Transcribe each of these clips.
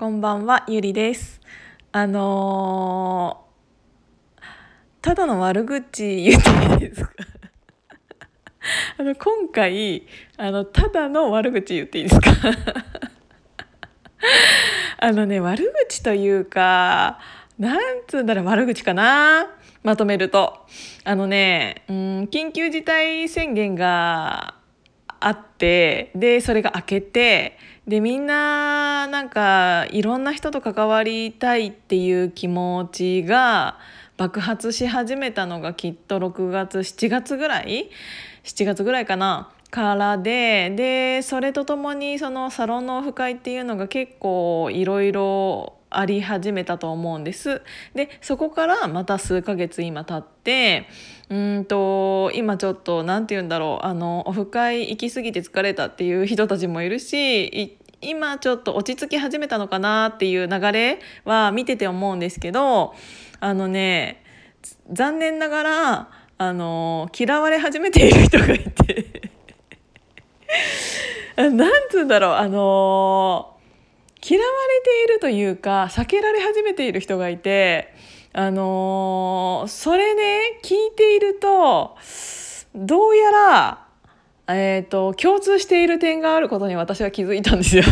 こんばんは、ゆりです。あのーただの悪口言っていいですか？あの、今回、あの、ただの悪口言っていいですか？あのね、悪口というか、なんつうんだろう、悪口かな？まとめると。あのね、うん、緊急事態宣言があってでそれが明けてでみんななんかいろんな人と関わりたいっていう気持ちが爆発し始めたのがきっと6月7月ぐらい？7月ぐらいかな？からででそれとともにそのサロンのオフ会っていうのが結構いろいろあり始めたと思うんです。でそこからまた数ヶ月今経ってうんと今ちょっと何て言うんだろう。あのオフ会行き過ぎて疲れたっていう人たちもいるし今ちょっと落ち着き始めたのかなっていう流れは見てて思うんですけどあのね残念ながらあの嫌われ始めている人がいて。なんつうんだろうあの嫌われているというか避けられ始めている人がいてあのそれね聞いているとどうやら、えーと、共通している点があることに私は気づいたんですよ。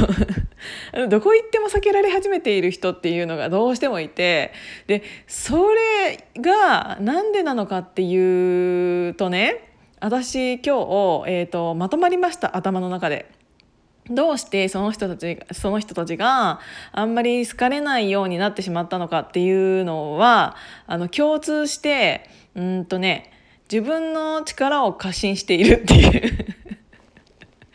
どこ行っても避けられ始めている人っていうのがどうしてもいてでそれがなんでなのかっていうとね私今日、えーとまとまりました頭の中で。どうしてその人たちその人たちがあんまり好かれないようになってしまったのかっていうのはあの共通してうんとね自分の力を過信しているっていう。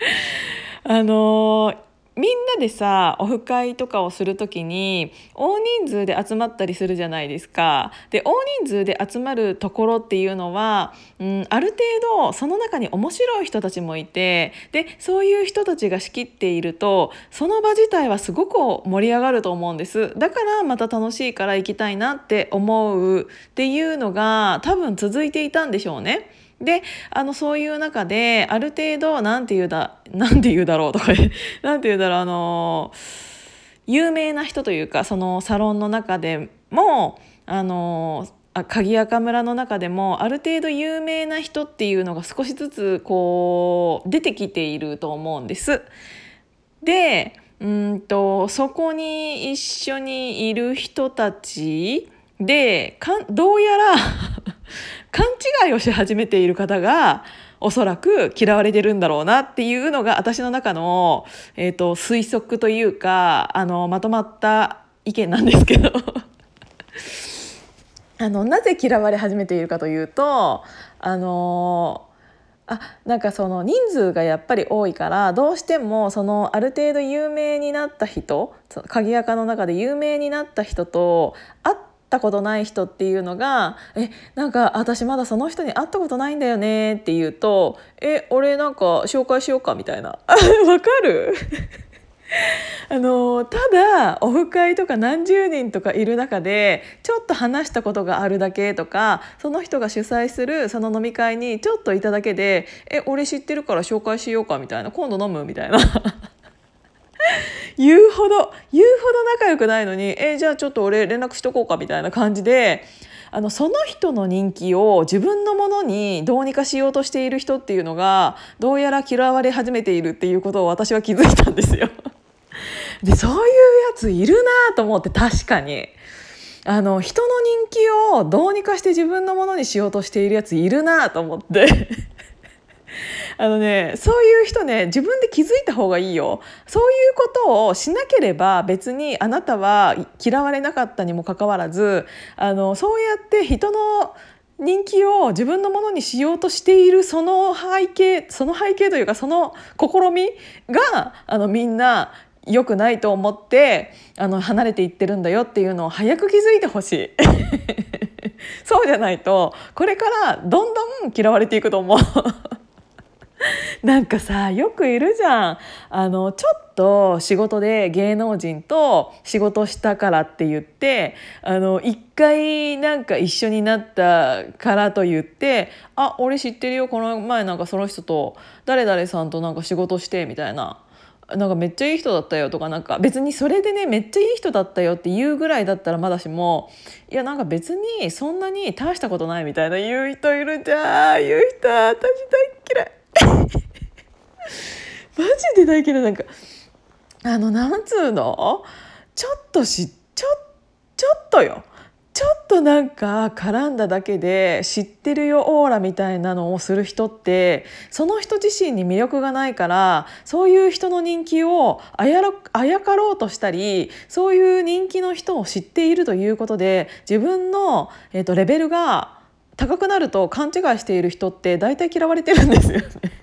あのみんなでさオフ会とかをする時に大人数で集まったりするじゃないですか。で大人数で集まるところっていうのは、うん、ある程度その中に面白い人たちもいてでそういう人たちが仕切っているとその場自体はすごく盛り上がると思うんですだからまた楽しいから行きたいなって思うっていうのが多分続いていたんでしょうね。であのそういう中である程度なんて言うだなんて言うだろうとか なんて言うだろうあの有名な人というかそのサロンの中でもあのあ鍵垢村の中でもある程度有名な人っていうのが少しずつこう出てきていると思うんです。でうんとそこに一緒にいる人たちでかどうやら勘違いをし始めている方がおそらく嫌われてるんだろうなっていうのが私の中の、えーと、推測というかあのまとまった意見なんですけど。あのなぜ嫌われ始めているかというとあのあなんかその人数がやっぱり多いからどうしてもそのある程度有名になった人鍵垢の中で有名になった人と会ってたことない人っていうのが「えなんか私まだその人に会ったことないんだよね」って言うと「え俺なんか紹介しようか」みたいな。わかる？あのただオフ会とか何十人とかいる中でちょっと話したことがあるだけとかその人が主催するその飲み会にちょっといただけで「え俺知ってるから紹介しようか」みたいな「今度飲む?」みたいな。言うほど言うほど仲良くないのに「えじゃあちょっと俺連絡しとこうか」みたいな感じであのその人の人気を自分のものにどうにかしようとしている人っていうのがどうやら嫌われ始めているっていうことを私は気づいたんですよ。でそういうやついるなと思って確かに。あの人の人気をどうにかして自分のものにしようとしているやついるなと思ってあのねそういう人ね自分で気づいた方がいいよ。そういうことをしなければ別にあなたは嫌われなかったにもかかわらずあのそうやって人の人気を自分のものにしようとしているその背景その背景というかその試みがあのみんな良くないと思ってあの離れていってるんだよっていうのを早く気づいてほしい。そうじゃないとこれからどんどん嫌われていくと思う。なんかさよくいるじゃん。あのちょっと仕事で芸能人と仕事したからって言ってあの一回なんか一緒になったからと言って「あ俺知ってるよこの前なんかその人と誰々さんとなんか仕事して」みたいな。なんかめっちゃいい人だったよとかなんか別にそれでねめっちゃいい人だったよって言うぐらいだったらまだしもいやなんか別にそんなに大したことないみたいな言う人いるじゃん。言う人私大嫌い。マジで大嫌いなんかあのなんつうの？ちょっとしちょちょっとよちょっとなんか絡んだだけで知ってるよオーラみたいなのをする人ってその人自身に魅力がないからそういう人の人気をあやらあやかろうとしたりそういう人気の人を知っているということで自分の、えーと、レベルが高くなると勘違いしている人って大体嫌われてるんですよね。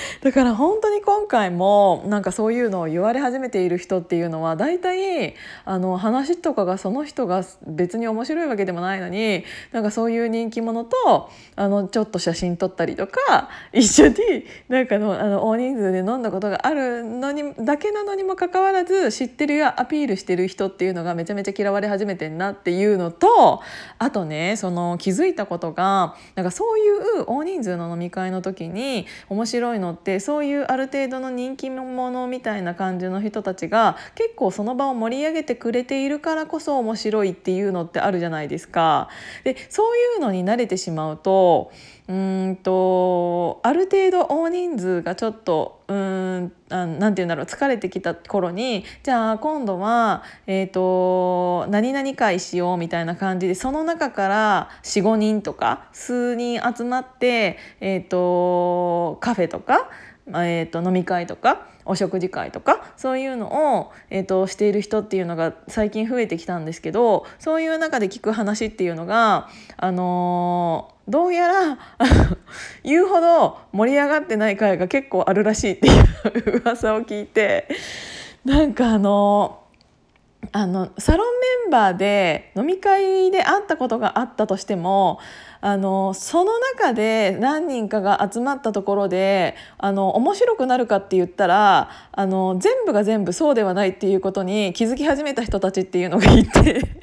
だから本当に今回もなんかそういうのを言われ始めている人っていうのは大体あの話とかがその人が別に面白いわけでもないのになんかそういう人気者とあのちょっと写真撮ったりとか一緒になんかのあの大人数で飲んだことがあるのにだけなのにもかかわらず知ってるやアピールしてる人っていうのがめちゃめちゃ嫌われ始めてんなっていうのとあとねその気づいたことがなんかそういう大人数の飲み会の時に面白いのってそういうある程度の人気者みたいな感じの人たちが結構その場を盛り上げてくれているからこそ面白いっていうのってあるじゃないですか。でそういうのに慣れてしまうとうんとある程度大人数がちょっとうんあなんて言うんだろう疲れてきた頃にじゃあ今度は、えーと、何々会しようみたいな感じでその中から45人とか数人集まって、えーとカフェとかえーと、飲み会とかお食事会とかそういうのを、えーと、している人っていうのが最近増えてきたんですけどそういう中で聞く話っていうのが、あのー、どうやら 言うほど盛り上がってない会が結構あるらしいっていう噂を聞いてなんかあのーあのサロンメンバーで飲み会で会ったことがあったとしてもあのその中で何人かが集まったところであの面白くなるかって言ったらあの全部が全部そうではないっていうことに気づき始めた人たちっていうのがいて。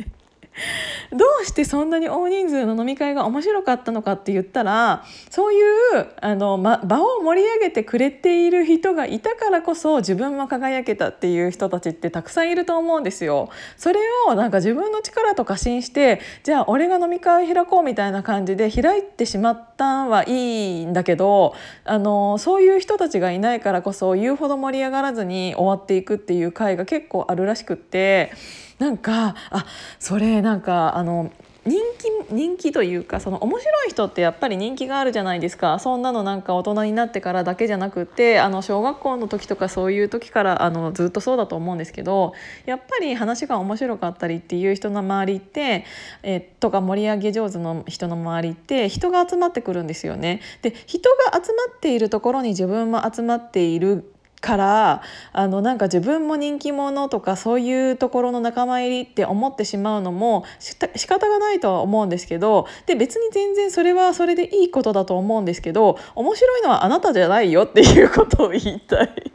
どうしてそんなに大人数の飲み会が面白かったのかって言ったらそういうあの、ま、場を盛り上げてくれている人がいたからこそ自分も輝けたっていう人たちってたくさんいると思うんですよ。それをなんか自分の力と過信してじゃあ俺が飲み会開こうみたいな感じで開いてしまったんはいいんだけどあのそういう人たちがいないからこそ言うほど盛り上がらずに終わっていくっていう回が結構あるらしくって。なんかあそれなんかあの人気人気というかその面白い人ってやっぱり人気があるじゃないですかそんなのなんか大人になってからだけじゃなくてあの小学校の時とかそういう時からあのずっとそうだと思うんですけどやっぱり話が面白かったりっていう人の周りって、えとか盛り上げ上手の人の周りって人が集まってくるんですよね。で人が集まっているところに自分も集まっているからあのなんか自分も人気者とかそういうところの仲間入りって思ってしまうのも仕方がないとは思うんですけどで別に全然それはそれでいいことだと思うんですけど面白いのはあなたじゃないよっていうことを言いたい。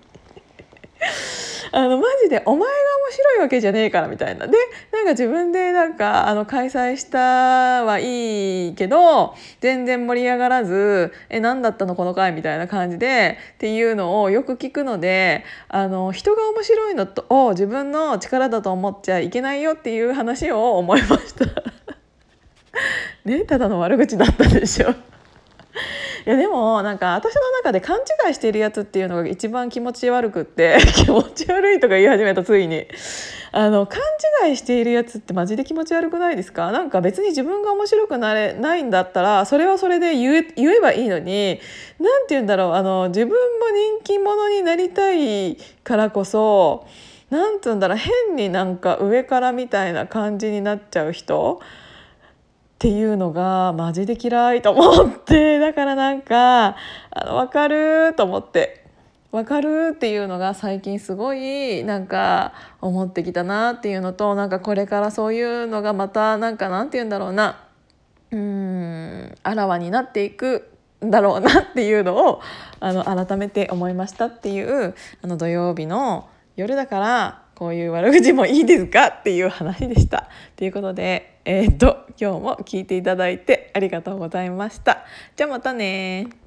あのマジでお前が面白いわけじゃねえからみたいなでなんか自分でなんかあの開催したはいいけど全然盛り上がらずえ何だったのこの回みたいな感じでっていうのをよく聞くのであの人が面白いのとを自分の力だと思っちゃいけないよっていう話を思いました。ねただの悪口だったでしょ。いやでもなんか私の中で勘違いしているやつっていうのが一番気持ち悪くって 気持ち悪いとか言い始めたついに。あの勘違いしているやつってマジで気持ち悪くないですか？なんか別に自分が面白くなれないんだったらそれはそれで言え言えばいいのに何て言うんだろう？あの自分も人気者になりたいからこそ何て言うんだろう？変になんか上からみたいな感じになっちゃう人。っていうのがマジで嫌いと思って だからなんかあの分かると思って分かるっていうのが最近すごいなんか思ってきたなっていうのとなんかこれからそういうのがまたなんかなんて言うんだろうなうんあらわになっていくんだろうなっていうのをあの改めて思いましたっていうあの土曜日の夜だからこういう悪口もいいですかっていう話でした。ということで、えー、っと今日も聞いていただいてありがとうございました。じゃあまたね